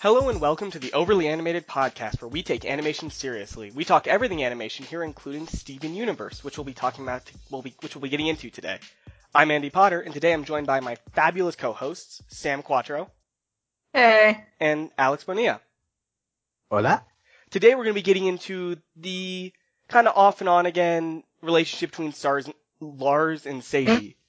Hello and welcome to the Overly Animated Podcast, where we take animation seriously. We talk everything animation here, including Steven Universe, which we'll be talking about, we'll be, which we'll be getting into today. I'm Andy Potter, and today I'm joined by my fabulous co-hosts, Sam Quattro Hey. and Alex Bonilla. Hola. Today we're going to be getting into the kind of off and on again relationship between stars, Lars and Sadie.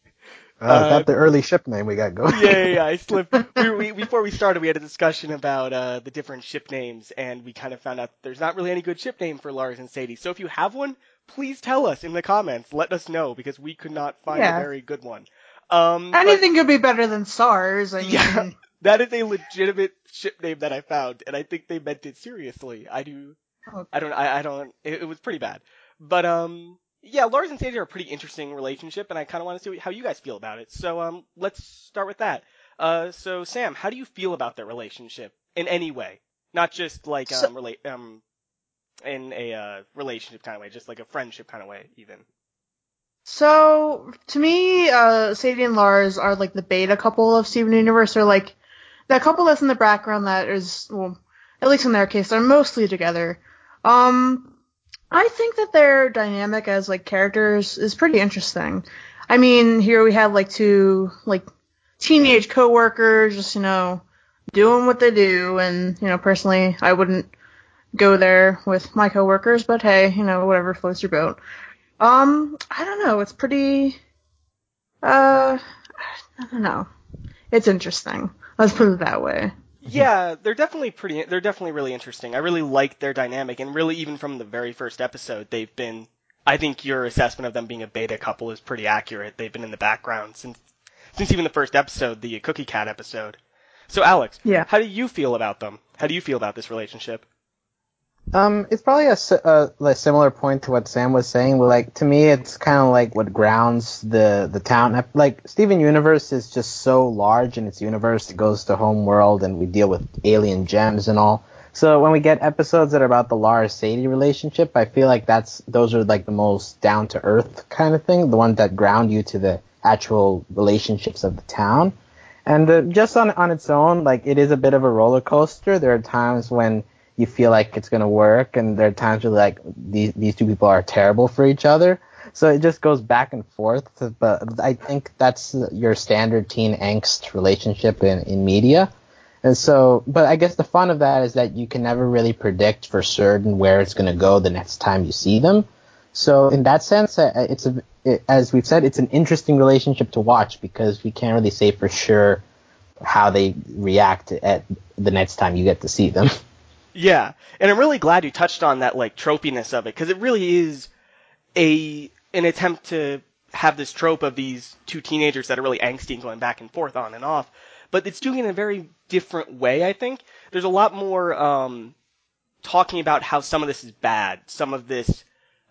Uh, Uh, that the early ship name we got going? yeah, yeah, yeah, I slipped. We, we, before we started, we had a discussion about uh, the different ship names, and we kind of found out there's not really any good ship name for Lars and Sadie. So if you have one, please tell us in the comments. Let us know because we could not find Yeah. a very good one. Um, but Anything could be better than SARS. I mean, Yeah. that is a legitimate ship name that I found, and I think they meant it seriously. I do. Okay. I don't. I, I don't. It, it was pretty bad, but um. Yeah, Lars and Sadie are a pretty interesting relationship, and I kind of want to see how you guys feel about it. So, um, let's start with that. Uh, so Sam, how do you feel about their relationship in any way? Not just like um, So- relate um, in a uh, relationship kind of way, just like a friendship kind of way, even. so to me, uh, Sadie and Lars are like the beta couple of Steven Universe. They're like that couple that's in the background that is, well, at least in their case, they're mostly together. Um, I think that their dynamic as like characters is pretty interesting. I mean, here we have like two like teenage coworkers, just you know, doing what they do, and you know, personally, I wouldn't go there with my coworkers, but hey, you know, whatever floats your boat. Um, I don't know. It's pretty. Uh, I don't know. It's interesting. Let's put it that way. Yeah, they're definitely pretty. They're definitely really interesting. I really like their dynamic, and really, even from the very first episode, they've been. I think your assessment of them being a beta couple is pretty accurate. They've been in the background since since even the first episode, the Cookie Cat episode. So, Alex, Yeah. how do you feel about them? How do you feel about this relationship? Um, it's probably a, a like, similar point to what Sam was saying. Like to me, it's kind of like what grounds the the town. Like Steven Universe is just so large in its universe. It goes to home world, and we deal with alien gems and all. So when we get episodes that are about the Lars Sadie relationship, I feel like that's those are like the most down to earth kind of thing, the ones that ground you to the actual relationships of the town. And uh, just on on its own, like it is a bit of a roller coaster. There are times when you feel like it's gonna work, and there are times where like these these two people are terrible for each other. So it just goes back and forth. But I think that's your standard teen angst relationship in in media. And so, but I guess the fun of that is that you can never really predict for certain where it's going to go the next time you see them. So in that sense, uh, it's a, it, as we've said, it's an interesting relationship to watch because we can't really say for sure how they react at the next time you get to see them. Yeah, and I'm really glad you touched on that like tropiness of it because it really is a an attempt to have this trope of these two teenagers that are really angsty and going back and forth on and off, but it's doing it in a very different way. I think there's a lot more um, talking about how some of this is bad, some of this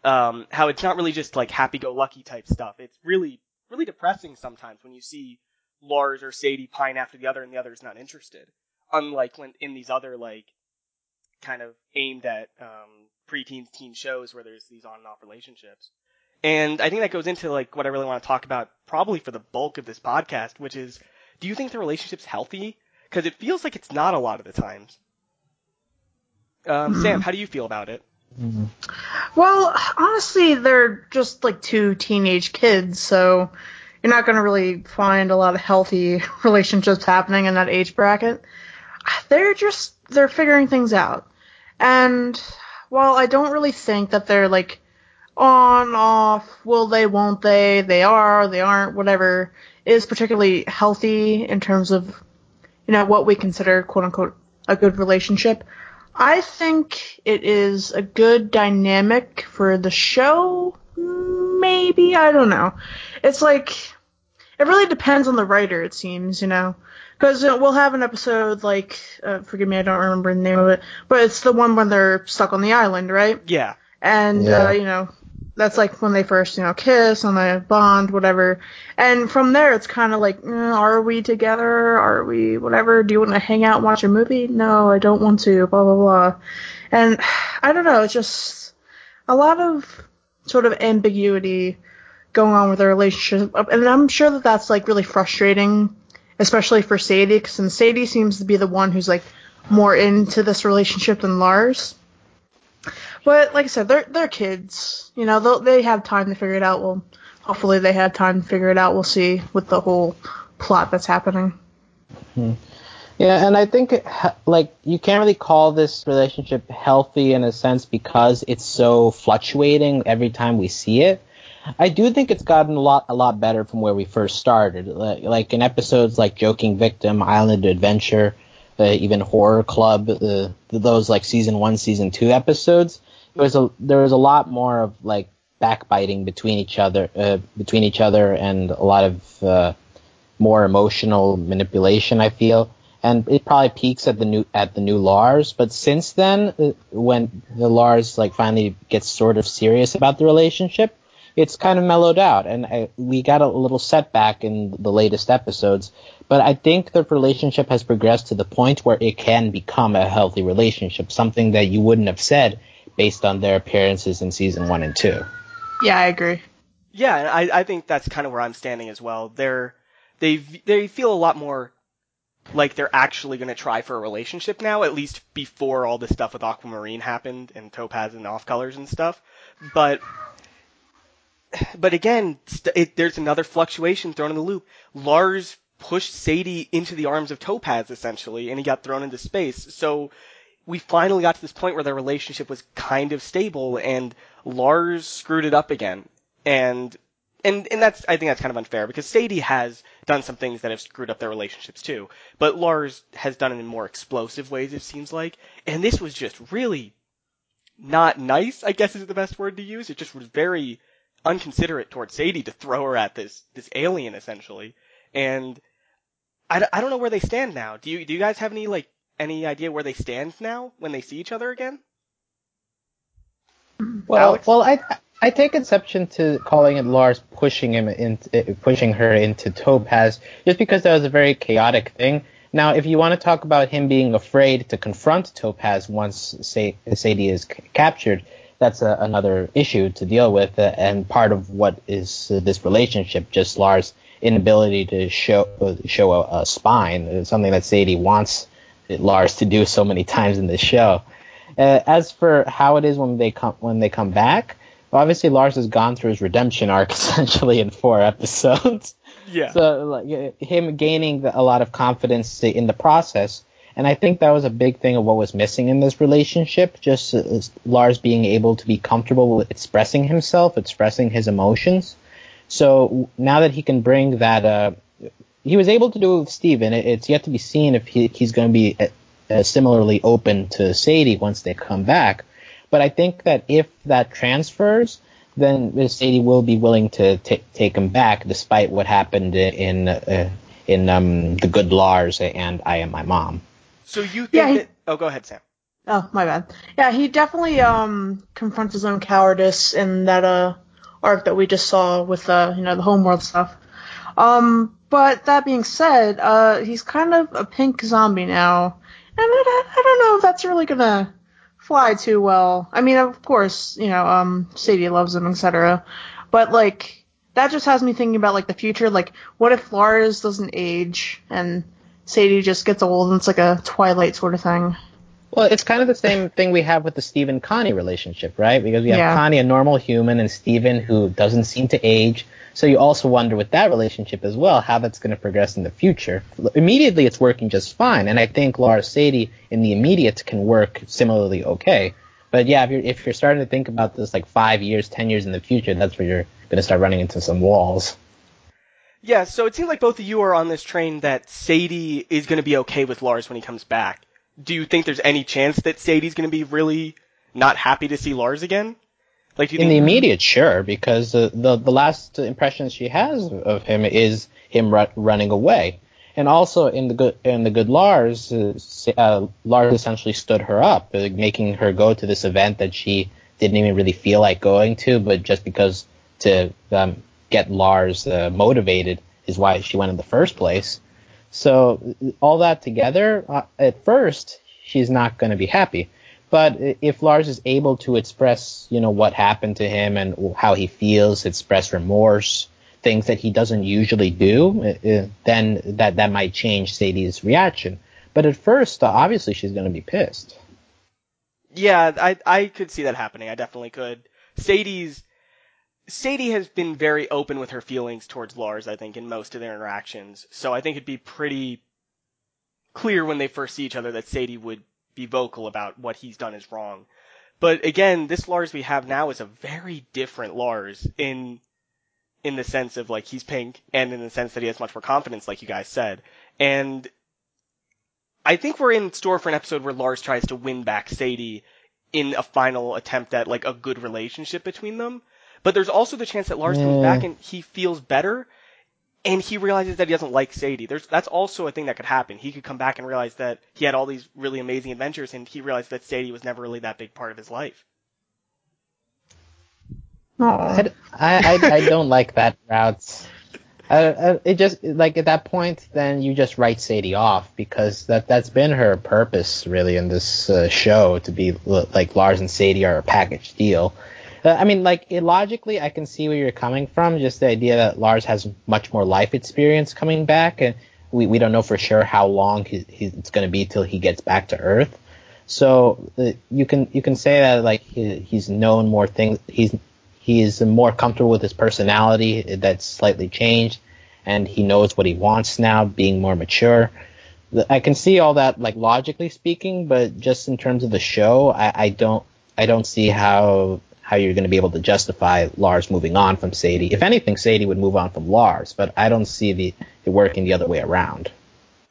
um, how it's not really just like happy-go-lucky type stuff. It's really really depressing sometimes when you see Lars or Sadie pine after the other and the other is not interested. Unlike when in these other like kind of aimed at um, preteens teen shows where there's these on and off relationships. And I think that goes into like what I really want to talk about probably for the bulk of this podcast, which is do you think the relationship's healthy? Because it feels like it's not a lot of the times. Um, Hmm. Sam, how do you feel about it? Well, honestly, they're just like two teenage kids, so you're not going to really find a lot of healthy relationships happening in that age bracket. They're just they're figuring things out. And while I don't really think that they're like on off, will they, won't they, they are, they aren't, whatever, is particularly healthy in terms of you know what we consider quote unquote a good relationship. I think it is a good dynamic for the show. Maybe I don't know. It's like it really depends on the writer. It seems you know because we'll have an episode like uh, forgive me I don't remember the name of it, but it's the one when they're stuck on the island, right? Yeah. and Yeah. uh, you know that's like when they first you know kiss and they bond whatever and from there it's kind of like mm, are we together are we whatever do you want to hang out and watch a movie no i don't want to blah blah blah and i don't know it's just a lot of sort of ambiguity going on with their relationship and i'm sure that that's like really frustrating especially for sadie because sadie seems to be the one who's like more into this relationship than Lars. But like I said, they're they're kids. You know, they they have time to figure it out. Well, hopefully they have time to figure it out. We'll see with the whole plot that's happening. Hmm. Yeah, and I think like you can't really call this relationship healthy in a sense because it's so fluctuating every time we see it. I do think it's gotten a lot a lot better from where we first started. Like, like in episodes like Joking Victim, Island Adventure, uh, even Horror Club, uh, those like season one, season two episodes. There was a there was a lot more of like backbiting between each other, uh, between each other, and a lot of uh, more emotional manipulation. I feel, and it probably peaks at the new at the new Lars. But since then, uh, when the Lars like finally gets sort of serious about the relationship, it's kind of mellowed out, and I, we got a little setback in the latest episodes. But I think the relationship has progressed to the point where it can become a healthy relationship, something that you wouldn't have said based on their appearances in season one and two. Yeah, I agree. Yeah, I, I think that's kind of where I'm standing as well. They're they they feel a lot more like they're actually going to try for a relationship now, at least before all this stuff with Aquamarine happened and Topaz and Off Colors and stuff. But but again, it, there's another fluctuation thrown in the loop. Lars pushed Sadie into the arms of Topaz essentially, and he got thrown into space. So we finally got to this point where their relationship was kind of stable, and Lars screwed it up again. And and and that's I think that's kind of unfair because Sadie has done some things that have screwed up their relationships too, but Lars has done it in more explosive ways it seems like, and this was just really not nice. I guess is the best word to use. It just was very unconsiderate towards Sadie to throw her at this this alien essentially, and I, I don't know where they stand now. Do you do you guys have any like any idea where they stand now when they see each other again? Well, Alex? well, I I take exception to calling it Lars pushing him into eh, pushing her into Topaz, just because that was a very chaotic thing. Now, if you want to talk about him being afraid to confront Topaz once Sadie is c- captured, that's a, another issue to deal with, uh, and part of what is uh, this relationship, just Lars' inability to show uh, show a, a spine, something that Sadie wants Lars to do so many times in the show. Uh, as for how it is when they come when they come back, obviously Lars has gone through his redemption arc essentially in four episodes. Yeah. So like, him gaining a lot of confidence in the process, and I think that was a big thing of what was missing in this relationship. Just Lars being able to be comfortable with expressing himself, expressing his emotions. So now that he can bring that uh, he was able to do it with Steven. It, it's yet to be seen if he, he's going to be uh, uh, similarly open to Sadie once they come back. But I think that if that transfers, then Sadie will be willing to t- take him back, despite what happened in uh, in um, the Good Lars and I Am My Mom. So you think yeah, he, that? Oh, go ahead, Sam. Oh, my bad. Yeah, he definitely um confronts his own cowardice in that uh arc that we just saw with uh you know the homeworld stuff. Um, but that being said, uh, he's kind of a pink zombie now, and I, I don't know if that's really gonna fly too well. I mean, of course, you know, um, Sadie loves him, etc. But like, that just has me thinking about like the future. Like, what if Lars doesn't age and Sadie just gets old and it's like a Twilight sort of thing? Well, it's kind of the same thing we have with the Steven Connie relationship, right? Because we have yeah. Connie, a normal human, and Steven, who doesn't seem to age. So you also wonder with that relationship as well how that's going to progress in the future. Immediately, it's working just fine, and I think Lars Sadie in the immediate can work similarly okay. But yeah, if you're if you're starting to think about this like five years, ten years in the future, that's where you're going to start running into some walls. Yeah, so it seems like both of you are on this train that Sadie is going to be okay with Lars when he comes back. Do you think there's any chance that Sadie's going to be really not happy to see Lars again? Like, in the immediate, sure, because uh, the the last impression she has of him is him ru- running away, and also in the good in the good Lars, uh, uh, Lars essentially stood her up, uh, making her go to this event that she didn't even really feel like going to, but just because to um, get Lars uh, motivated is why she went in the first place. So all that together, uh, at first she's not going to be happy. But if Lars is able to express, you know, what happened to him and how he feels, express remorse, things that he doesn't usually do, then that that might change Sadie's reaction. But at first, uh, obviously, she's going to be pissed. Yeah, I I could see that happening. I definitely could. Sadie's Sadie has been very open with her feelings towards Lars, I think, in most of their interactions. So I think it'd be pretty clear when they first see each other that Sadie would be vocal about what he's done is wrong. But again, this Lars we have now is a very different Lars in in the sense of like he's pink and in the sense that he has much more confidence, like you guys said. And I think we're in store for an episode where Lars tries to win back Sadie in a final attempt at like a good relationship between them. But there's also the chance that Lars comes back and he feels better and he realizes that he doesn't like Sadie. There's that's also a thing that could happen. He could come back and realize that he had all these really amazing adventures and he realized that Sadie was never really that big part of his life. I, I, I, I don't like that route. I, I, it just like at that point, then you just write Sadie off because that that's been her purpose really in this uh, show to be like Lars and Sadie are a package deal. Uh, I mean, like logically, I can see where you're coming from. Just the idea that Lars has much more life experience coming back, and we, we don't know for sure how long he, he, it's going to be till he gets back to Earth. So uh, you can you can say that like he, he's known more things. He's he is more comfortable with his personality that's slightly changed, and he knows what he wants now, being more mature. I can see all that, like logically speaking, but just in terms of the show, I, I don't, I don't see how how you're going to be able to justify Lars moving on from Sadie. If anything, Sadie would move on from Lars, but I don't see the it working the other way around.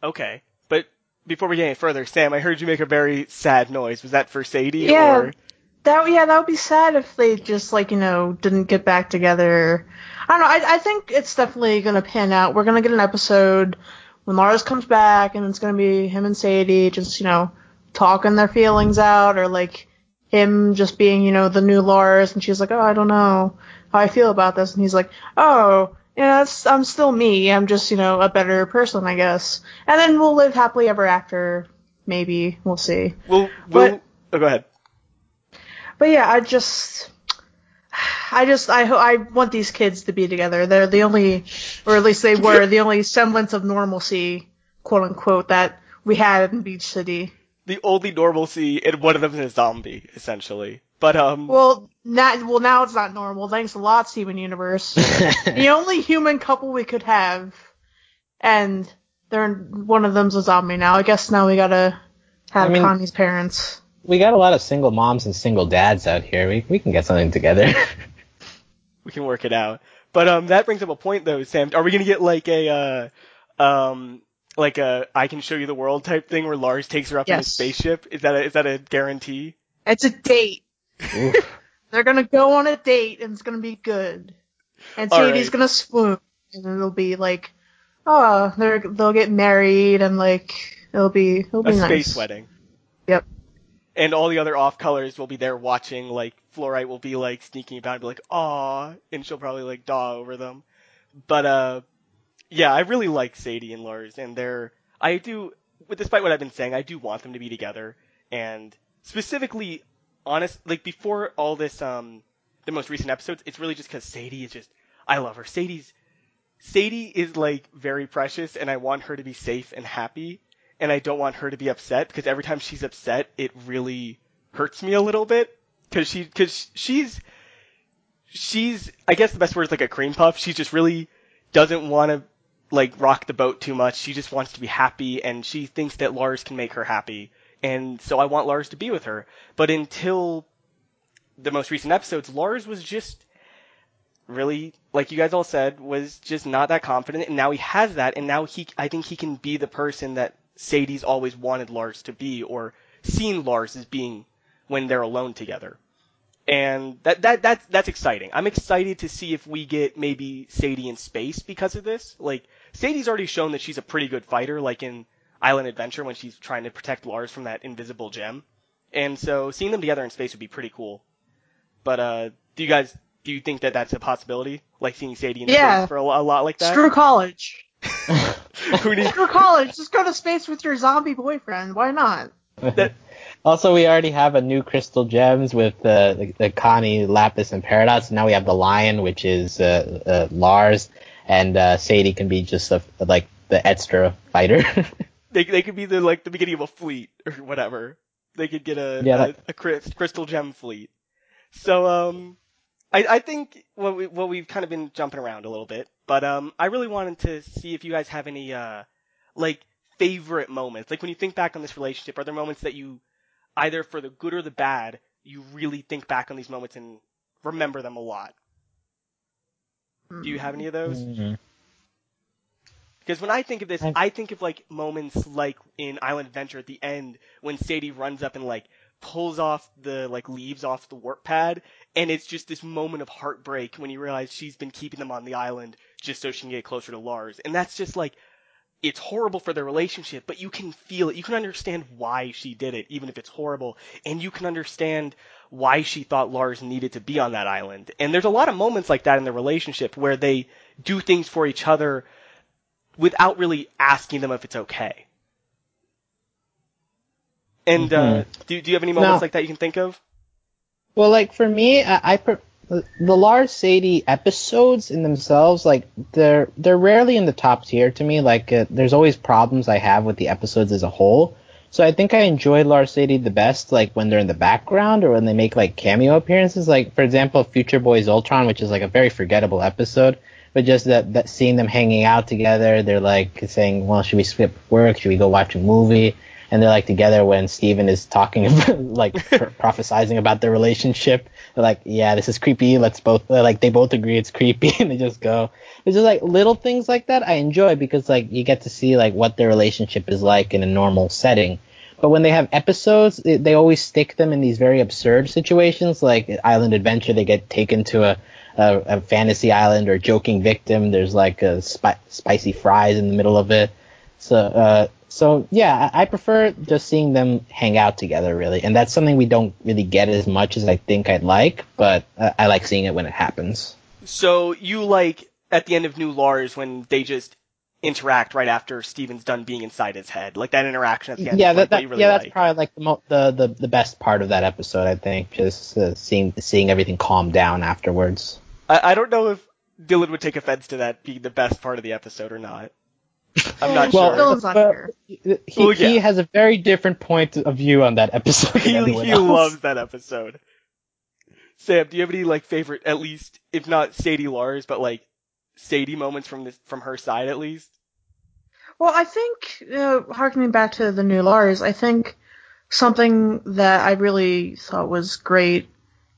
Okay. But before we get any further, Sam, I heard you make a very sad noise. Was that for Sadie Yeah. or That yeah, that would be sad if they just like you know didn't get back together. I don't know. I I think it's definitely gonna pan out. We're gonna get an episode when Lars comes back, and it's gonna be him and Sadie just you know talking their feelings out, or like him just being you know the new Lars, and she's like, oh, I don't know how I feel about this, and he's like, oh. You know, I'm still me. I'm just, you know, a better person, I guess. And then we'll live happily ever after. Maybe. We'll see. Well, well But- oh, go ahead. But yeah, I just, I just, I, I want these kids to be together. They're the only, or at least they were the only semblance of normalcy, quote unquote, that we had in Beach City. The only normalcy and one of them is a zombie, essentially. But um Well, not, well now it's not normal. Thanks a lot, Steven Universe. the only human couple we could have, and they're one of them's a zombie now. I guess now we gotta have I mean- Connie's parents. we got a lot of single moms and single dads out here. We we can get something together. we can work it out. But um that brings up a point though, Sam. Are we gonna get like a uh um like a I can show you the world type thing where Lars takes her up in a spaceship? Is that a, is that a guarantee? It's a date. They're gonna go on a date and it's gonna be good. And All Sadie's right. gonna swoon and it'll be like, oh, they're they'll get married and like it'll be it'll be a nice. space wedding. Yep. And all the other off colors will be there watching, like Fluorite will be like sneaking about and be like, aw, and she'll probably like daw over them. But uh yeah, I really like Sadie and Lars and they're I do despite what I've been saying, I do want them to be together and specifically honest like before all this um the most recent episodes, it's really just cuz Sadie is just I love her. Sadie's Sadie is like very precious and I want her to be safe and happy and I don't want her to be upset because every time she's upset, it really hurts me a little bit because she because she's she's I guess the best word is like a cream puff. She just really doesn't want to like rock the boat too much. She just wants to be happy and she thinks that Lars can make her happy. And so I want Lars to be with her. But until the most recent episodes, Lars was just really, like you guys all said, was just not that confident. And now he has that. And now he, I think he can be the person that Sadie's always wanted Lars to be or seen Lars as being when they're alone together. And that, that, that's, that's exciting. I'm excited to see if we get maybe Sadie in space because of this. Like, Sadie's already shown that she's a pretty good fighter, like in Island Adventure when she's trying to protect Lars from that invisible gem. And so seeing them together in space would be pretty cool. But, uh, do you guys, do you think that that's a possibility? Like seeing Sadie in Yeah. space for a, a lot like that? Screw college. Who Screw college. Just go to space with your zombie boyfriend. Why not? Also, we already have a new crystal gems with uh, the, the Connie, Lapis, and Peridot. Now we have the Lion, which is uh, uh, Lars, and uh, Sadie can be just a, like the extra fighter. They they could be the like the beginning of a fleet or whatever. They could get a Yeah, a, a crys- crystal gem fleet. So um, I I think what we what we've kind of been jumping around a little bit, but um, I really wanted to see if you guys have any uh like favorite moments. Like when you think back on this relationship, are there moments that you either for the good or the bad you really think back on these moments and remember them a lot? Do you have any of those? Mhm. Because when I think of this, I- I think of like moments like in Island Adventure at the end when Sadie runs up and like pulls off the like leaves off the warp pad, and it's just this moment of heartbreak when you realize she's been keeping them on the island just so she can get closer to Lars, and that's just like it's horrible for their relationship, but you can feel it. You can understand why she did it, even if it's horrible, and you can understand why she thought Lars needed to be on that island. And there's a lot of moments like that in their relationship where they do things for each other without really asking them if it's okay. And uh, do do you have any moments No. like that you can think of? Well, like for me, I, I pre- the Lars Sadie episodes in themselves, like they're they're rarely in the top tier to me. Like uh, there's always problems I have with the episodes as a whole. So I think I enjoy Lars Sadie the best, like when they're in the background or when they make like cameo appearances. Like for example, Future Boy Zoltron, which is like a very forgettable episode, but just that that seeing them hanging out together, they're like saying, "Well, should we skip work? Should we go watch a movie?" and they're like together when Steven is talking about like pro- prophesizing about their relationship. They're like, yeah, this is creepy. Let's both like they both agree it's creepy and they just go. It's just like little things like that I enjoy because like you get to see like what their relationship is like in a normal setting. But when they have episodes, they, always stick them in these very absurd situations, like Island Adventure. They get taken to a a, a fantasy island or joking victim. There's like a spi- spicy fries in the middle of it. So, uh, so yeah, I prefer just seeing them hang out together, really, and that's something we don't really get as much as I think I'd like, but uh, I like seeing it when it happens. So you like at the end of New Lars when they just interact right after Steven's done being inside his head, like that interaction at the end. yeah, that, that really yeah, like. that's probably like the, mo- the the the best part of that episode. I think just uh, seeing seeing everything calm down afterwards. I, I don't know if Dylan would take offense to that being the best part of the episode or not. I'm not Well, sure. Dylan's not but here. He, Well, yeah. he has a very different point of view on that episode. he anyone he else. loves that episode. Sam, do you have any like favorite, at least if not Sadie Lars, but like Sadie moments from this from her side at least? Well, I think, you know, harkening back to the new Lars, I think something that I really thought was great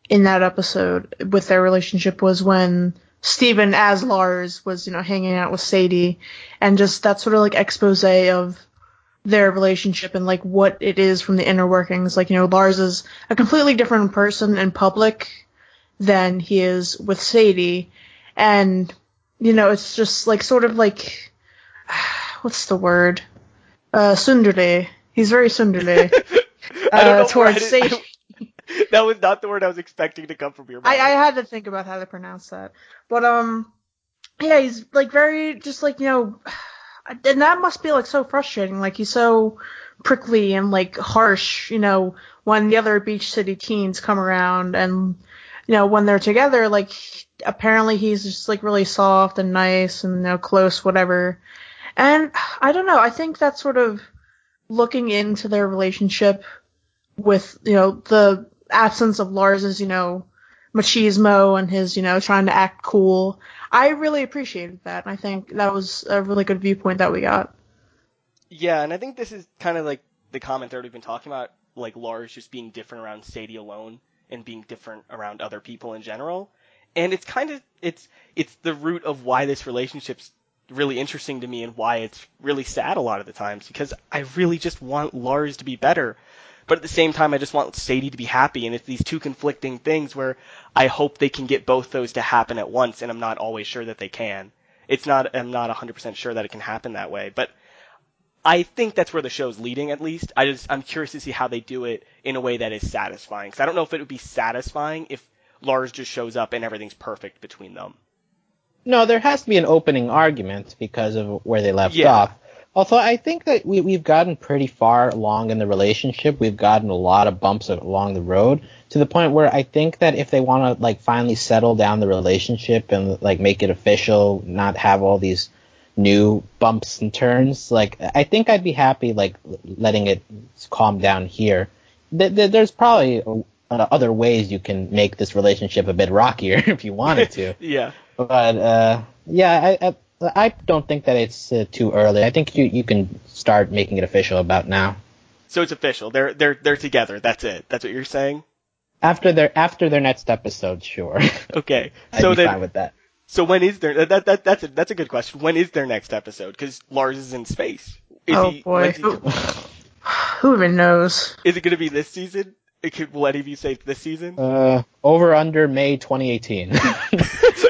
in that episode with their relationship was when Steven as Lars was, you know, hanging out with Sadie and just that sort of like expose of their relationship and like what it is from the inner workings. Like, you know, Lars is a completely different person in public than he is with Sadie. And, you know, it's just like sort of like, what's the word? Uh, Tsundere. He's very Tsundere. Uh, know where I towards Sadie. that was not the word I was expecting to come from your mouth. I, I had to think about how to pronounce that. But um yeah, he's like very just like, you know and that must be like so frustrating. Like he's so prickly and like harsh, you know, when the other beach city teens come around and you know, when they're together, like apparently he's just like really soft and nice and you know, close, whatever. And I don't know, I think that's sort of looking into their relationship with, you know, the absence of Lars's, you know, machismo and his, you know, trying to act cool. I really appreciated that. And I think that was a really good viewpoint that we got. Yeah, and I think this is kind of like the comment that we've been talking about, like Lars just being different around Sadie alone and being different around other people in general. And it's kind of it's it's the root of why this relationship's really interesting to me and why it's really sad a lot of the times because I really just want Lars to be better. But at the same time, I just want Sadie to be happy, and it's these two conflicting things where I hope they can get both those to happen at once, and I'm not always sure that they can. It's not, I'm not 100% sure that it can happen that way, but I think that's where the show's leading at least. I just I'm curious to see how they do it in a way that is satisfying. Cuz I don't know if it would be satisfying if Lars just shows up and everything's perfect between them. No, there has to be an opening argument because of where they left Yeah. off. Although I think that we, we've gotten pretty far along in the relationship. We've gotten a lot of bumps along the road to the point where I think that if they want to like finally settle down the relationship and like make it official, not have all these new bumps and turns. Like I think I'd be happy like letting it calm down here. Th- th- there's probably uh, other ways you can make this relationship a bit rockier if you wanted to. yeah. But uh, yeah, I, I I don't think that it's uh, too early. I think you you can start making it official about now. So it's official. They're they're they're together. That's it. That's what you're saying. After their after their next episode, sure. Okay. I'd so be then, fine with that. so when is their that that that's a that's a good question. When is their next episode? Because Lars is in space. Is Oh, he, boy. when's he- Who even knows? is it going to be this season? It could, will any of you say this season? Uh, over under May 2018.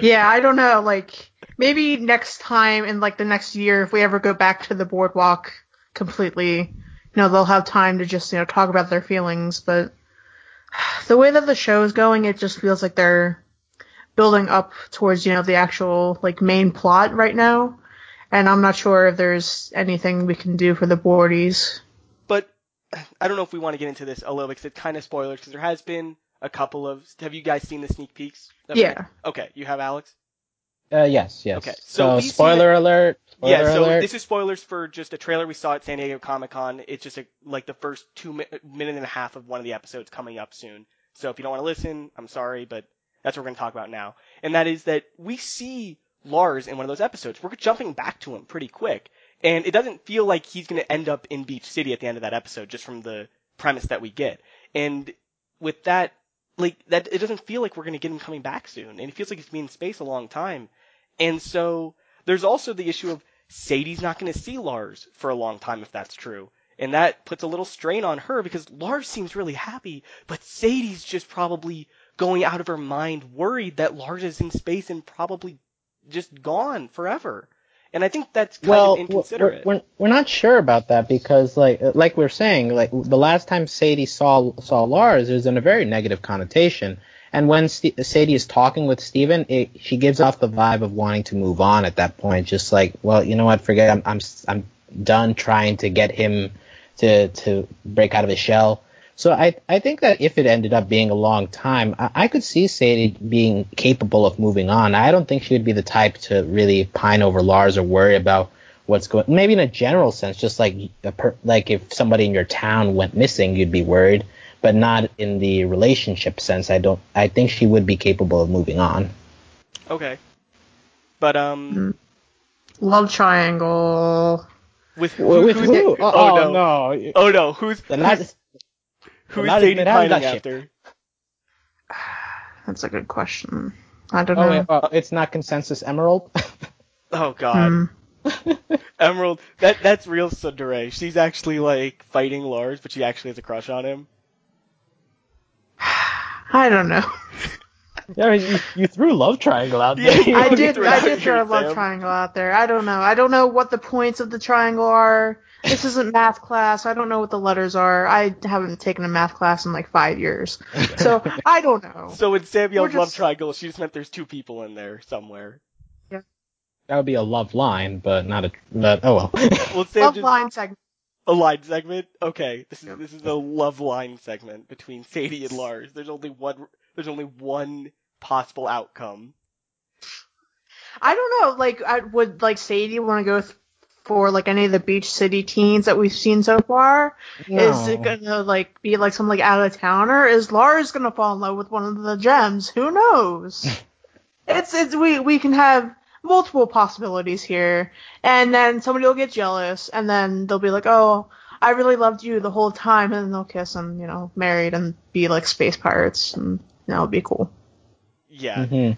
yeah, I don't know. Like maybe next time in like the next year, if we ever go back to the boardwalk completely, you know, they'll have time to just you know talk about their feelings. But the way that the show is going, it just feels like they're building up towards you know the actual like main plot right now. And I'm not sure if there's anything we can do for the boardies. but I don't know if we want to get into this a little because it's kind of spoilers because there has been a couple of. Have you guys seen the sneak peeks? Yeah. Okay, you have Alex. Uh, yes, yes. Okay, so So, spoiler alert. Spoiler yeah, so alert. this is spoilers for just a trailer we saw at San Diego Comic Con. It's just a, like the first two mi- minute and a half of one of the episodes coming up soon. So if you don't want to listen, I'm sorry, but that's what we're going to talk about now. And that is that we see Lars in one of those episodes. We're jumping back to him pretty quick. And it doesn't feel like he's going to end up in Beach City at the end of that episode just from the premise that we get. And with that, like, that, it doesn't feel like we're going to get him coming back soon. And it feels like he's been in space a long time. And so there's also the issue of Sadie's not going to see Lars for a long time if that's true. And that puts a little strain on her because Lars seems really happy, but Sadie's just probably going out of her mind worried that Lars is in space and probably just gone forever. And I think that's kind well, of inconsiderate. We're, we're, we're not sure about that because, like, uh, like we are saying, like the last time Sadie saw saw Lars, it was in a very negative connotation. And when St- Sadie is talking with Steven, it, she gives off the vibe of wanting to move on at that point. Just like, well, you know what? Forget. I'm I'm I'm done trying to get him to to break out of his shell. So I I think that if it ended up being a long time, I, I could see Sadie being capable of moving on. I don't think she would be the type to really pine over Lars or worry about what's going. Maybe in a general sense, just like a per, like if somebody in your town went missing, you'd be worried, but not in the relationship sense. I don't. I think she would be capable of moving on. okay. But um, Love triangle. with who, With who's who? oh, Oh, no. no. Oh no, who's Then that- who's, who's not- Sadie pining that after? That's a good question. I don't Oh, know. wait, oh, it's not consensus emerald. Oh god. Hmm. Emerald, that that's real Tsundere. She's actually like fighting Lars, but she actually has a crush on him. I don't know. yeah, you, you threw love triangle out there. you I did. I did throw a love Sam. triangle out there. I don't know. I don't know what the points of the triangle are. This isn't math class. I don't know what the letters are. I haven't taken a math class in like five years, so I don't know. So when Sam yelled We're love triangle, she just meant there's two people in there somewhere. Yeah. That would be a love line, but not a. But oh well. Well, Sam Love just line segment. a line segment. Okay, this is Yep. this is a love line segment between Sadie and Lars. There's only one. There's only one possible outcome. I don't know. Like, I would like Sadie want to go th- for like any of the Beach City teens that we've seen so far? Is it gonna like be like some like out of towner? Is Lars gonna fall in love with one of the gems? Who knows? it's it's we we can have multiple possibilities here, and then somebody will get jealous, and then they'll be like, oh. I really loved you the whole time, and then they'll kiss and you know, married and be like space pirates, and that would be cool. Yeah, Mhm.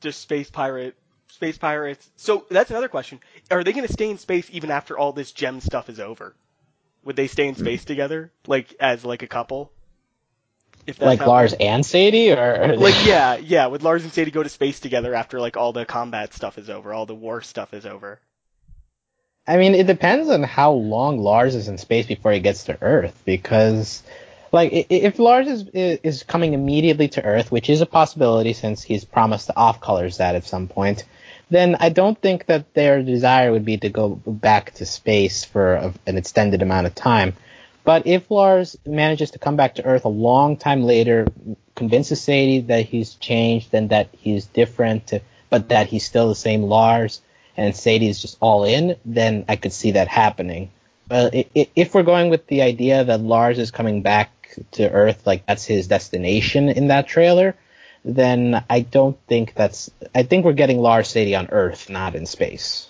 just space pirate, space pirates. So that's another question. Are they going to stay in space even after all this gem stuff is over? Would they stay in space together, like as like a couple? If that's Like Lars and Sadie, or Like yeah, yeah. Would Lars and Sadie go to space together after like all the combat stuff is over, all the war stuff is over? I mean, it depends on how long Lars is in space before he gets to Earth, because, like, if Lars is is coming immediately to Earth, which is a possibility since he's promised to off colors that at some point, then I don't think that their desire would be to go back to space for a, an extended amount of time. But if Lars manages to come back to Earth a long time later, convinces Sadie that he's changed and that he's different, but that he's still the same Lars, and Sadie is just all in, then I could see that happening. But if we're going with the idea that Lars is coming back to Earth, like that's his destination in that trailer, then I don't think that's. I think we're getting Lars Sadie on Earth, not in space.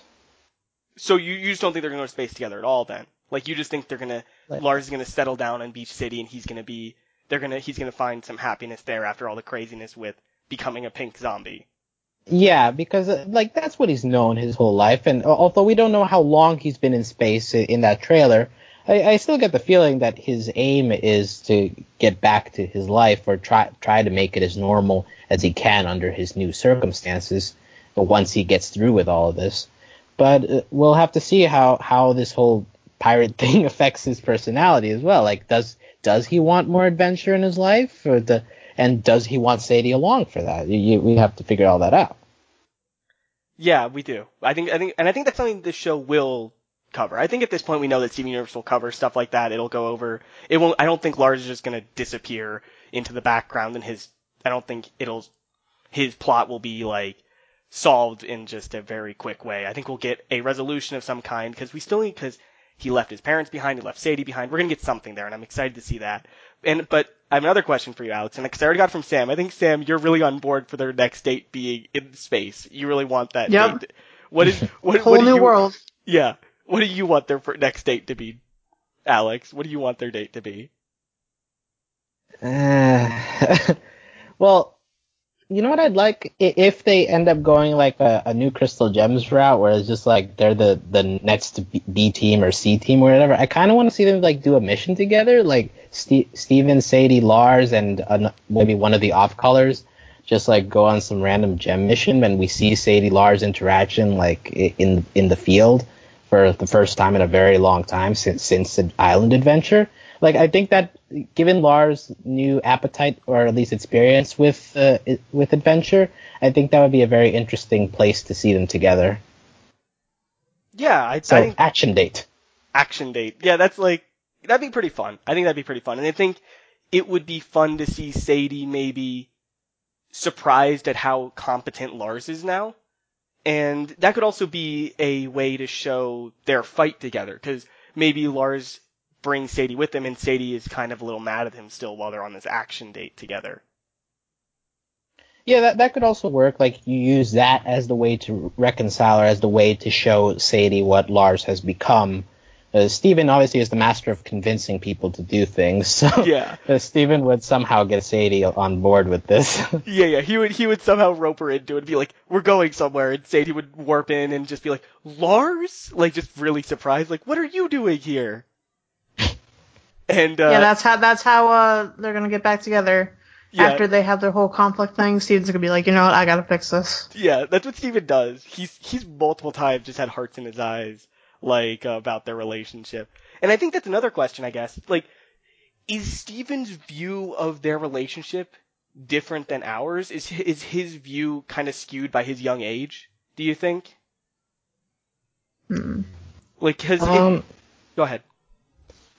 So you, you just don't think they're going to go to space together at all, then? Like you just think they're gonna like, Lars is gonna settle down in Beach City and he's gonna be they're gonna he's gonna find some happiness there after all the craziness with becoming a pink zombie. Yeah, because uh, like that's what he's known his whole life, and although we don't know how long he's been in space in that trailer, I, I still get the feeling that his aim is to get back to his life or try try to make it as normal as he can under his new circumstances. But once he gets through with all of this, but uh, we'll have to see how how this whole pirate thing affects his personality as well. Like, does does he want more adventure in his life, or the and does he want Sadie along for that? You, we have to figure all that out. Yeah, we do. I think I think and I think that's something the show will cover. I think at this point we know that Steven Universe will cover stuff like that. It'll go over. It won't. I don't think Lars is just going to disappear into the background and his. I don't think it'll. His plot will be like solved in just a very quick way. I think we'll get a resolution of some kind because we still need because he left his parents behind. He left Sadie behind. We're gonna get something there, and I'm excited to see that. And but I have another question for you, Alex, and because I already got from Sam. I think Sam, you're really on board for their next date being in space. You really want that yep. date. What is what? Whole what new you, world. Yeah. What do you want their next date to be, Alex? What do you want their date to be? Uh, well, you know what I'd like if they end up going like a, a, new Crystal Gems route, where it's just like they're the the next B team or C team or whatever. I kind of want to see them like do a mission together, like St- Steven, Sadie, Lars, and maybe one of the off colors, just like go on some random gem mission, and we see Sadie Lars interaction like in in the field for the first time in a very long time since since the island adventure like I think that given Lars' new appetite or at least experience with uh, with adventure, I think that would be a very interesting place to see them together. Yeah, I, so I action date. Action date. Yeah, that's like that'd be pretty fun. I think that'd be pretty fun, and I think it would be fun to see Sadie maybe surprised at how competent Lars is now. And that could also be a way to show their fight together, because maybe Lars brings Sadie with him, and Sadie is kind of a little mad at him still while they're on this action date together. Yeah, that that could also work. Like you use that as the way to reconcile, or as the way to show Sadie what Lars has become. Uh, Steven obviously is the master of convincing people to do things. So yeah, uh, Steven would somehow get Sadie on board with this. yeah, yeah, he would he would somehow rope her into it and be like, "We're going somewhere," and Sadie would warp in and just be like, "Lars," like just really surprised, like, "What are you doing here?" And uh, yeah, that's how that's how uh, they're gonna get back together. Yeah. After they have their whole conflict thing, Steven's gonna be like, you know what, I gotta fix this. Yeah, that's what Steven does. He's he's multiple times just had hearts in his eyes, like uh, about their relationship. And I think that's another question, I guess. Like, is Steven's view of their relationship different than ours? Is is his view kind of skewed by his young age? Do you think? Hmm. Like, has um, it, go ahead.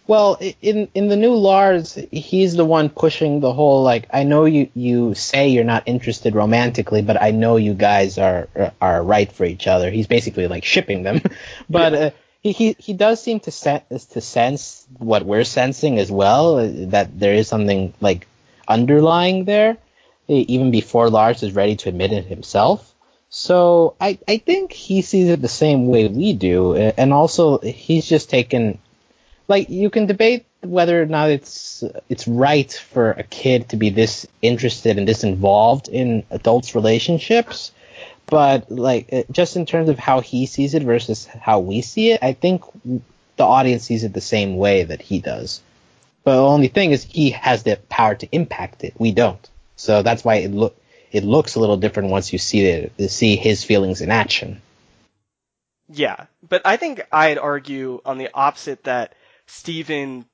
Well, in in the new Lars, he's the one pushing the whole like I know you you say you're not interested romantically, but I know you guys are are right for each other. He's basically like shipping them, but yeah. uh, he, he he does seem to set to sense what we're sensing as well uh, that there is something like underlying there, even before Lars is ready to admit it himself. So I I think he sees it the same way we do, and also he's just taken like you can debate whether or not it's it's right for a kid to be this interested and this involved in adults' relationships, but like uh, just in terms of how he sees it versus how we see it, I think the audience sees it the same way that he does. But the only thing is he has the power to impact it. We don't. So that's why it look it looks a little different once you see it see his feelings in action. Yeah, but I think I'd argue on the opposite that Steven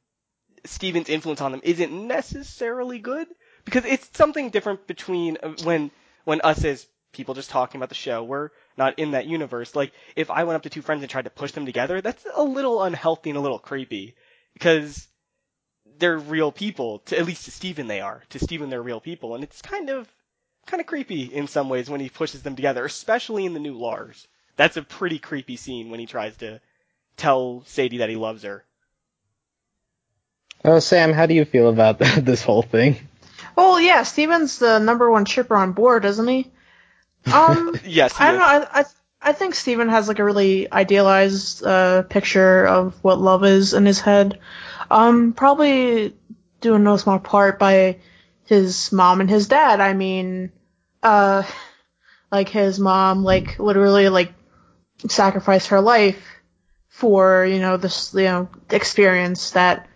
Steven's influence on them isn't necessarily good because it's something different between uh, when when us as people just talking about the show we're not in that universe. Like if i went up to two friends and tried to push them together that's a little unhealthy and a little creepy because they're real people to at least to steven they are. To steven they're real people and it's kind of kind of creepy in some ways when he pushes them together especially in the new lars. That's a pretty creepy scene when he tries to tell Sadie that he loves her. Oh, Sam, how do you feel about this whole thing? Well, yeah, Steven's the number one shipper on board, isn't he? Um, yes, I don't know. I, I I think Steven has like a really idealized uh, picture of what love is in his head. Um, probably due in no small part by his mom and his dad. I mean, uh, like his mom, like literally like sacrificed her life for you know this you know experience that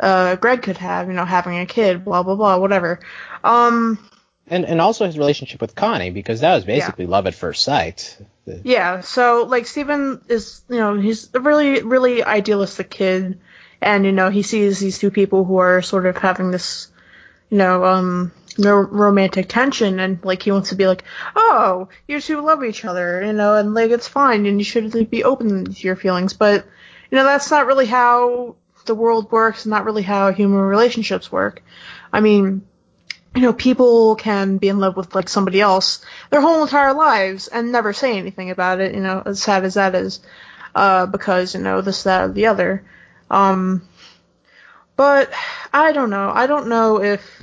uh Greg could have, you know, having a kid, blah blah blah, whatever. Um, and and also his relationship with Connie because that was basically yeah. love at first sight. Yeah, so like Steven is, you know, he's a really really idealistic kid and you know, he sees these two people who are sort of having this you know, um no romantic tension and like he wants to be like, "Oh, you two love each other," you know, and like it's fine and you should like, be open to your feelings, but you know, that's not really how the world works, and not really how human relationships work. I mean, you know, people can be in love with like somebody else their whole entire lives and never say anything about it, you know, as sad as that is, uh, because, you know, this, that, or the other. Um, but I don't know. I don't know if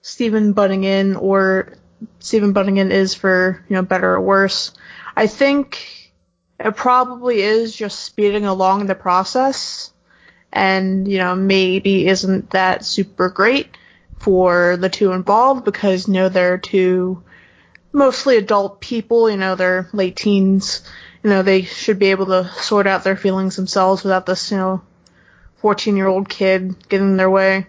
Steven butting in or Steven butting in is for, you know, better or worse. I think it probably is just speeding along the process and, you know, maybe isn't that super great for the two involved because you know they're two mostly adult people, you know, they're late teens, you know, they should be able to sort out their feelings themselves without this, you know, 14 year old kid getting in their way.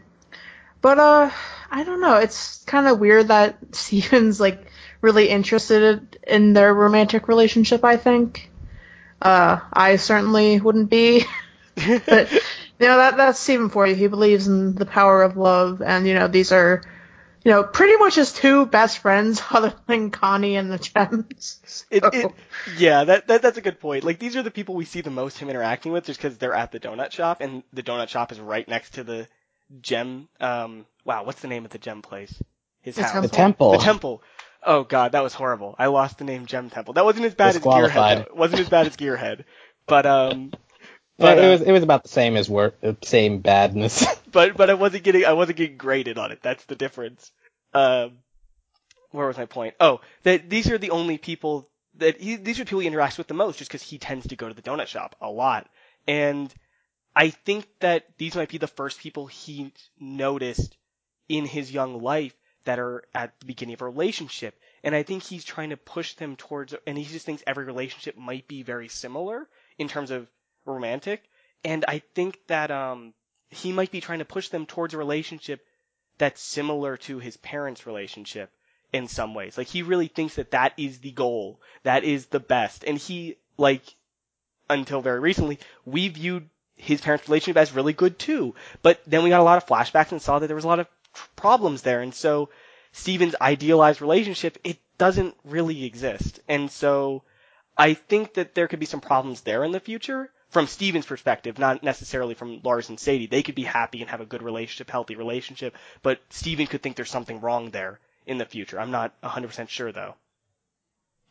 But, uh, I don't know, it's kind of weird that Steven's, like, really interested in their romantic relationship, I think. Uh, I certainly wouldn't be. but you know that that's Steven for you. He believes in the power of love, and you know these are, you know, pretty much his two best friends, other than Connie and the Gems. So. It, it, yeah, that, that that's a good point. Like these are the people we see the most him interacting with, just because they're at the donut shop, and the donut shop is right next to the gem. Um, wow, what's the name of the gem place? His the house. Temple. The temple. The temple. Oh god, that was horrible. I lost the name Gem Temple. That wasn't as bad as Gearhead. Though. It wasn't as bad as Gearhead. But um, but, it was uh, it was about the same as work, same badness. but but I wasn't getting I wasn't getting graded on it. That's the difference. Um, where was my point? Oh, that these are the only people that he, these are people he interacts with the most, just because he tends to go to the donut shop a lot, and I think that these might be the first people he noticed in his young life that are at the beginning of a relationship. And I think he's trying to push them towards, and he just thinks every relationship might be very similar in terms of romantic, and I think that um he might be trying to push them towards a relationship that's similar to his parents' relationship in some ways. Like he really thinks that that is the goal, that is the best, and he like until very recently we viewed his parents' relationship as really good too. But then we got a lot of flashbacks and saw that there was a lot of problems there, and so Steven's idealized relationship it doesn't really exist, and so I think that there could be some problems there in the future from Steven's perspective, not necessarily from Lars and Sadie. They could be happy and have a good relationship, healthy relationship, but Steven could think there's something wrong there in the future. I'm not 100% sure though.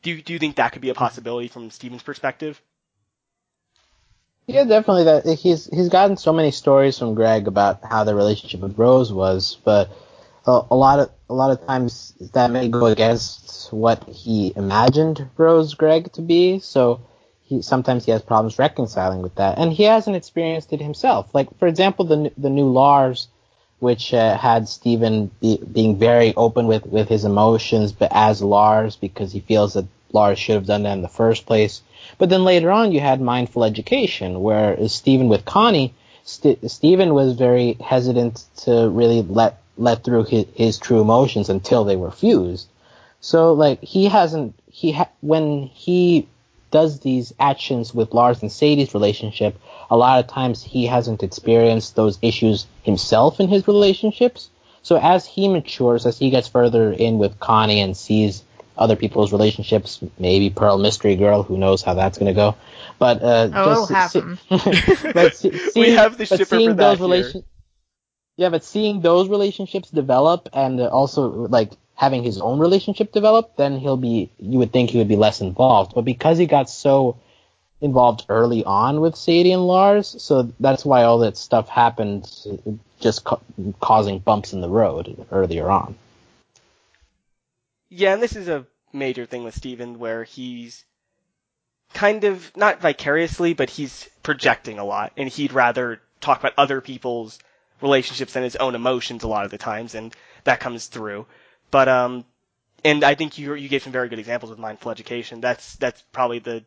Do you, do you think that could be a possibility from Steven's perspective? Yeah, definitely. That he's he's gotten so many stories from Greg about how the relationship with Rose was, but a, a lot of a lot of times that may go against what he imagined Rose Greg to be. So he sometimes he has problems reconciling with that, and he hasn't experienced it himself. Like for example, the the new Lars, which uh, had Steven be, being very open with with his emotions, but as Lars because he feels that Lars should have done that in the first place. But then later on, you had mindful education, where Steven with Connie, St- Steven was very hesitant to really let let through his, his true emotions until they were fused. So like he hasn't he ha- when he does these actions with Lars and Sadie's relationship, a lot of times he hasn't experienced those issues himself in his relationships. So as he matures, as he gets further in with Connie and sees other people's relationships, maybe Pearl Mystery Girl, who knows how that's going to go. But uh, oh, just it'll happen. but see, we have the shipper for that relation- Yeah, but seeing those relationships develop and also like having his own relationship develop, then he'll be you would think he would be less involved. But because he got so involved early on with Sadie and Lars, so that's why all that stuff happened, just ca- causing bumps in the road earlier on. Yeah, and this is a major thing with Steven where he's kind of not vicariously, but he's projecting a lot, and he'd rather talk about other people's relationships than his own emotions a lot of the times, and that comes through. But um, and I think you you gave some very good examples with mindful education. That's that's probably the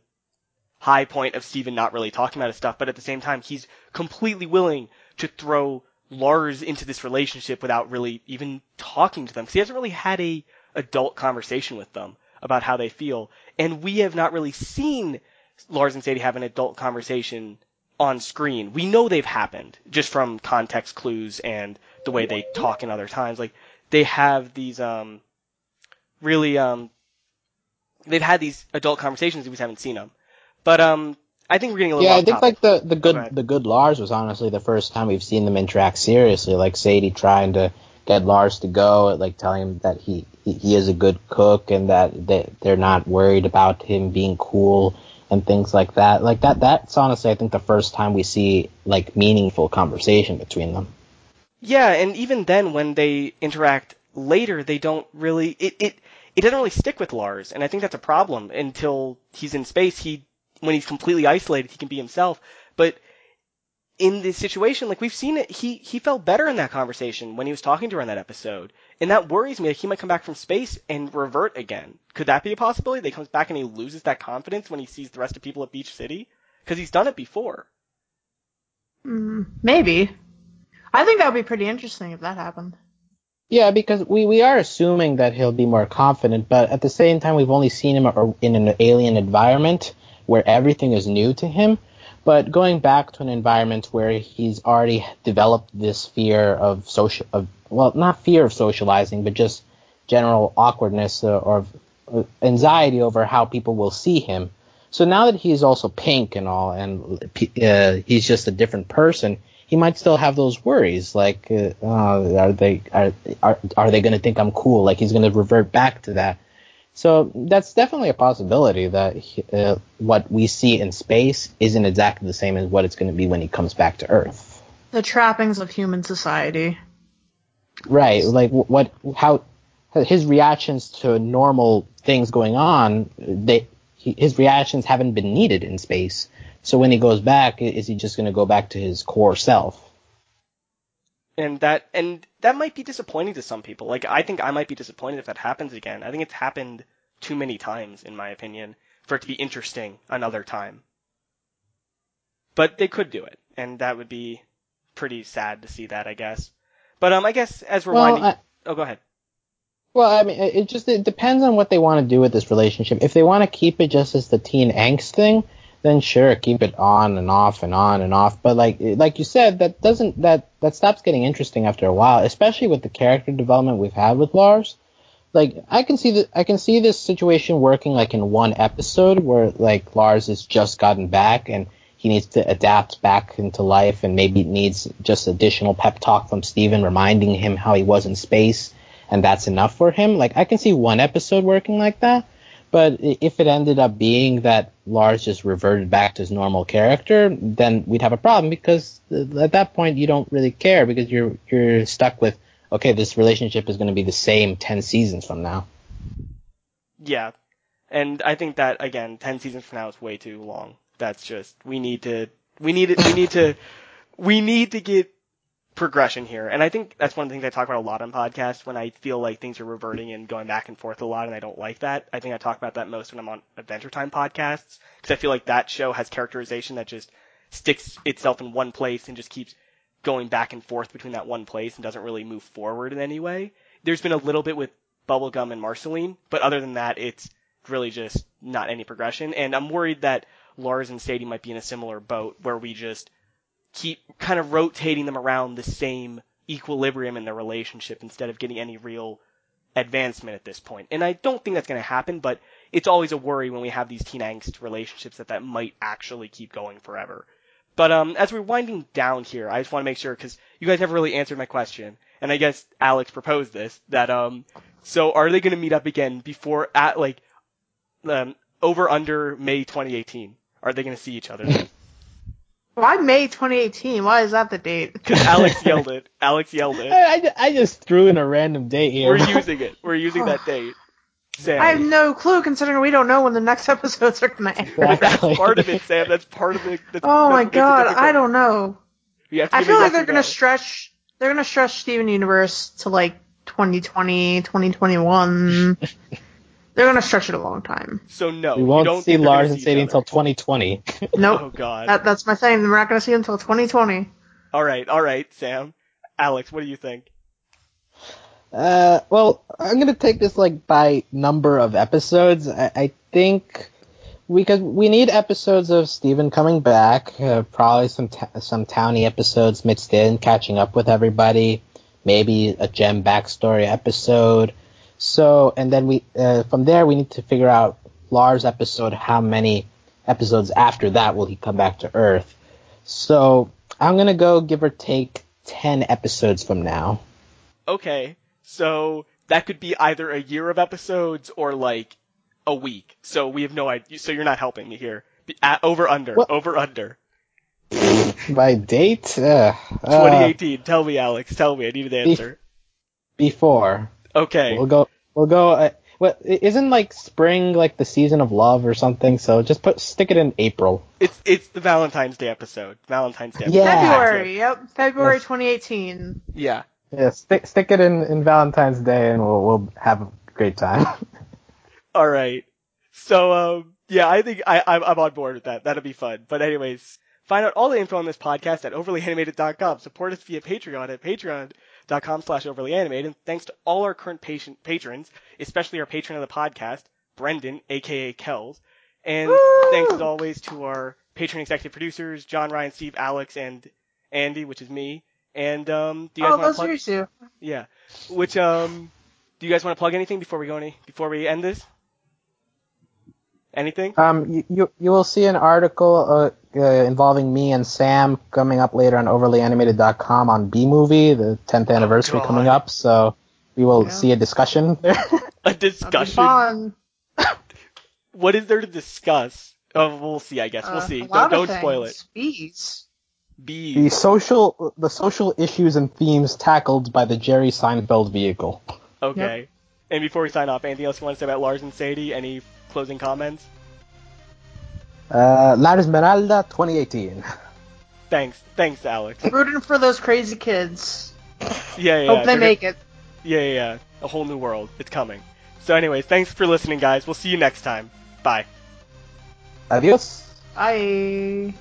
high point of Steven not really talking about his stuff, but at the same time, he's completely willing to throw Lars into this relationship without really even talking to them because he hasn't really had a adult conversation with them about how they feel, and we have not really seen Lars and Sadie have an adult conversation on screen. We know they've happened just from context clues and the way they talk in other times. Like they have these um really um they've had these adult conversations we just haven't seen them. But um I think we're getting a little Yeah, I think topic. like the the good ahead. the good Lars was honestly the first time we've seen them interact seriously. Like Sadie trying to get Lars to go, like telling him that he he, he is a good cook and that they they're not worried about him being cool and things like that. Like that that's honestly I think the first time we see like meaningful conversation between them. Yeah, and even then when they interact later, they don't really it it it doesn't really stick with Lars, and I think that's a problem until he's in space. He when he's completely isolated, he can be himself. But in this situation, like we've seen it, he he felt better in that conversation when he was talking to her in that episode, and that worries me. Like he might come back from space and revert again. Could that be a possibility? That he comes back and he loses that confidence when he sees the rest of people at Beach City because he's done it before. Mm, maybe. I think that would be pretty interesting if that happened. Yeah, because we, we are assuming that he'll be more confident, but at the same time, we've only seen him in an alien environment where everything is new to him. But going back to an environment where he's already developed this fear of social, of well, not fear of socializing, but just general awkwardness uh, or uh, anxiety over how people will see him. So now that he's also pink and all, and uh, he's just a different person, he might still have those worries. Like, uh, uh, are they are are, are they going to think I'm cool? Like he's going to revert back to that. So that's definitely a possibility that he- uh, what we see in space isn't exactly the same as what it's going to be when he comes back to Earth. The trappings of human society. Right? Like what? How? His reactions to normal things going on, they his reactions haven't been needed in space. So when he goes back, is he just going to go back to his core self? and that and that might be disappointing to some people. Like I think I might be disappointed if that happens again. I think it's happened too many times, in my opinion, for it to be interesting another time. But they could do it, and that would be pretty sad to see that, I guess. But um, I guess as we're Well, winding, I- oh, go ahead. Well, I mean, it it just it depends on what they want to do with this relationship. If they want to keep it just as the teen angst thing, then sure, keep it on and off and on and off. But like like you said, that doesn't that that stops getting interesting after a while, especially with the character development we've had with Lars. Like I can see that I can see this situation working like in one episode where like Lars has just gotten back and he needs to adapt back into life and maybe needs just additional pep talk from Steven reminding him how he was in space and that's enough for him. Like I can see one episode working like that, but if it ended up being that Lars just reverted back to his normal character, then we'd have a problem because th- at that point you don't really care because you're you're stuck with okay, this relationship is going to be the same 10 seasons from now. Yeah, and I think that again, ten seasons from now is way too long. That's just we need to we need it we need to we need to get progression here, and I think that's one of the things I talk about a lot on podcasts when I feel like things are reverting and going back and forth a lot, and I don't like that. I think I talk about that most when I'm on Adventure Time podcasts because I feel like that show has characterization that just sticks itself in one place and just keeps going back and forth between that one place and doesn't really move forward in any way. There's been a little bit with Bubblegum and Marceline, but other than that, it's really just not any progression. And I'm worried that Lars and Sadie might be in a similar boat where we just keep kind of rotating them around the same equilibrium in their relationship instead of getting any real advancement at this point. And I don't think that's going to happen, but it's always a worry when we have these teen angst relationships that that might actually keep going forever. But um, as we're winding down here, I just want to make sure because you guys never really answered my question, and I guess Alex proposed this that um, so are they going to meet up again before at like um over under May 2018? Are they going to see each other? Why May 2018? Why is that the date? Because Alex yelled it. Alex yelled it. I, I, I just threw in a random date here. We're using it. We're using that date. Sam. I have no clue considering we don't know when the next episodes are gonna air. Exactly. That's part of it, Sam. That's part of it. That's, Oh my what makes it god. I don't know. You I feel like they're gonna stretch. They're gonna stretch Steven Universe to like 2020, 2021. they're gonna stretch it a long time. So no, we won't don't see think they're gonna Lars and each Sadie until 2020. Nope. Oh god. That, that's my thing. We're not gonna see it until 2020. all right, all right, Sam. Alex, what do you think? Uh, well, I'm gonna take this like by number of episodes. I, I think we could we need episodes of Steven coming back. Uh, probably some ta- some towny episodes mixed in, catching up with everybody. Maybe a gem backstory episode. So, and then we uh, from there we need to figure out Lars episode. How many episodes after that will he come back to Earth? So I'm gonna go give or take ten episodes from now. Okay, so that could be either a year of episodes or like a week. So we have no idea. So you're not helping me here. Be- uh, over under. What? Over under. By date? Uh, uh, 2018. Tell me, Alex. Tell me. I need an answer. before. Okay. We'll go. We'll go. Uh, what isn't like spring like the season of love or something? So just put stick it in April. It's it's the Valentine's Day episode. Valentine's Day. Episode. Yeah. February. Yep. February Yes. 2018. Yeah. Yeah, stick stick it in in Valentine's Day, and we'll we'll have a great time. All right. So um yeah, I think I I'm, I'm on board with that. That'll be fun. But anyways, find out all the info on this podcast at overlyanimated.com. Support us via Patreon at patreon.com slash overlyanimated. And thanks to all our current patient patrons, especially our patron of the podcast, Brendan, aka Kells. And Woo! thanks as always to our patron executive producers, John, Ryan, Steve, Alex, and Andy, which is me. And um do you guys Oh, want to plug. Yeah. Which um do you guys want to plug anything before we go any before we end this? Anything? um, you, you you will see an article uh, uh, involving me and Sam coming up later on overlyanimated.com on Bee Movie, the 10th anniversary God. coming up. So we will Yeah. see a discussion there. A discussion. fun. What is there to discuss? Oh, we'll see. I guess we'll Uh, see. a Don't, don't spoil it. things. Bees. The social the social issues and themes tackled by the Jerry Seinfeld vehicle. Okay. And before we sign off, anything else you want to say about Lars and Sadie? Any closing comments? Uh, La Esmeralda 2018. Thanks. Thanks, Alex. Rooting for those crazy kids. Yeah, yeah. Hope they they're make it. gonna- Yeah, yeah, yeah. A whole new world. It's coming. So, anyways, thanks for listening, guys. We'll see you next time. Bye. Adios. Bye.